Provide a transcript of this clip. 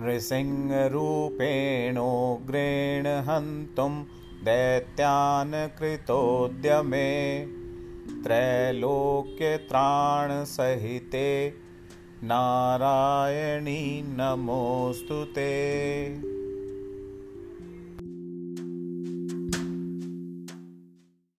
नृसिंहरूपेणोऽग्रेण हन्तुं दैत्यान् कृतोद्यमे त्रैलोक्यत्राणसहिते नारायणी नमोऽस्तु ते।